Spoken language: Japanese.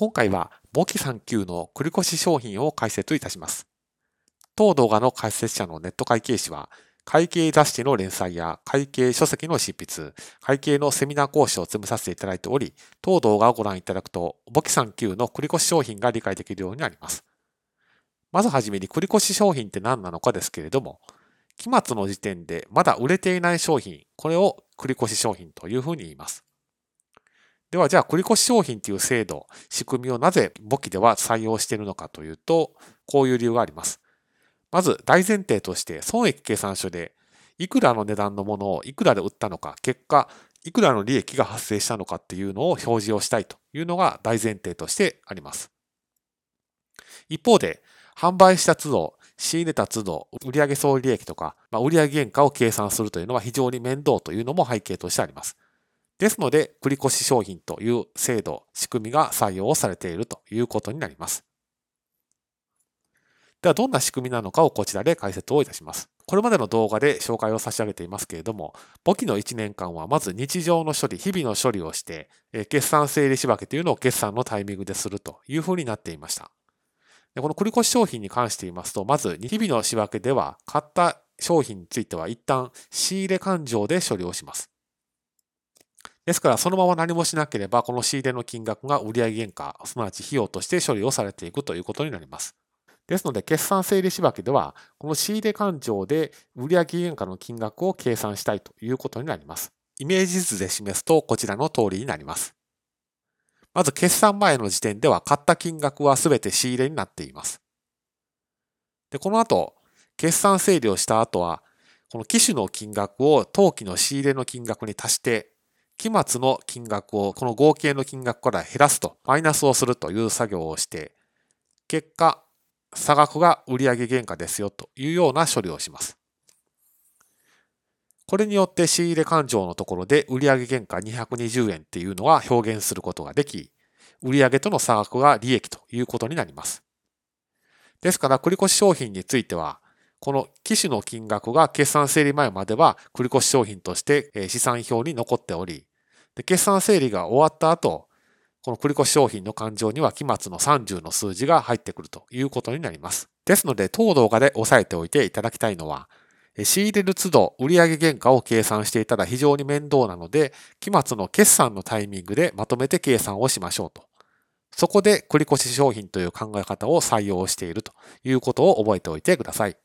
今回は簿記3級の繰越商品を解説いたします。当動画の解説者のネット会計士は、会計雑誌の連載や会計書籍の執筆、会計のセミナー講師を積みさせていただいており、当動画をご覧いただくと、簿記3級の繰越商品が理解できるようになります。まずはじめに繰越商品って何なのかですけれども、期末の時点でまだ売れていない商品、これを繰越商品というふうに言います。では、じゃあ、繰越商品という制度、仕組みをなぜ簿記では採用しているのかというと、こういう理由があります。まず、大前提として、損益計算書で、いくらの値段のものをいくらで売ったのか、結果、いくらの利益が発生したのかっていうのを表示をしたいというのが大前提としてあります。一方で、販売した都度、仕入れた都度、売上総利益とか、まあ、売上原価を計算するというのは非常に面倒というのも背景としてあります。ですので、繰越商品という制度、仕組みが採用されているということになります。では、どんな仕組みなのかをこちらで解説をいたします。これまでの動画で紹介を差し上げていますけれども、簿記の1年間はまず日常の処理、日々の処理をして、決算整理仕分けというのを決算のタイミングでするというふうになっていました。でこの繰越商品に関して言いますと、まず日々の仕分けでは、買った商品については一旦仕入れ勘定で処理をします。ですから、そのまま何もしなければ、この仕入れの金額が売上原価、すなわち費用として処理をされていくということになります。ですので、決算整理仕分けでは、この仕入れ勘定で売上原価の金額を計算したいということになります。イメージ図で示すと、こちらの通りになります。まず、決算前の時点では、買った金額は全て仕入れになっています。で、この後、決算整理をした後は、この機種の金額を当期の仕入れの金額に足して、期末の金額をこの合計の金額から減らすと、マイナスをするという作業をして、結果、差額が売上原価ですよというような処理をします。これによって仕入れ勘定のところで売上原価220円っていうのは表現することができ、売上との差額が利益ということになります。ですから、繰越商品については、この機種の金額が決算整理前までは繰越商品として資産表に残っており、で決算整理が終わった後、この繰越商品の勘定には期末の30の数字が入ってくるということになります。ですので、当動画で押さえておいていただきたいのは、仕入れる都度売上原価を計算していたら非常に面倒なので、期末の決算のタイミングでまとめて計算をしましょうと。そこで繰越商品という考え方を採用しているということを覚えておいてください。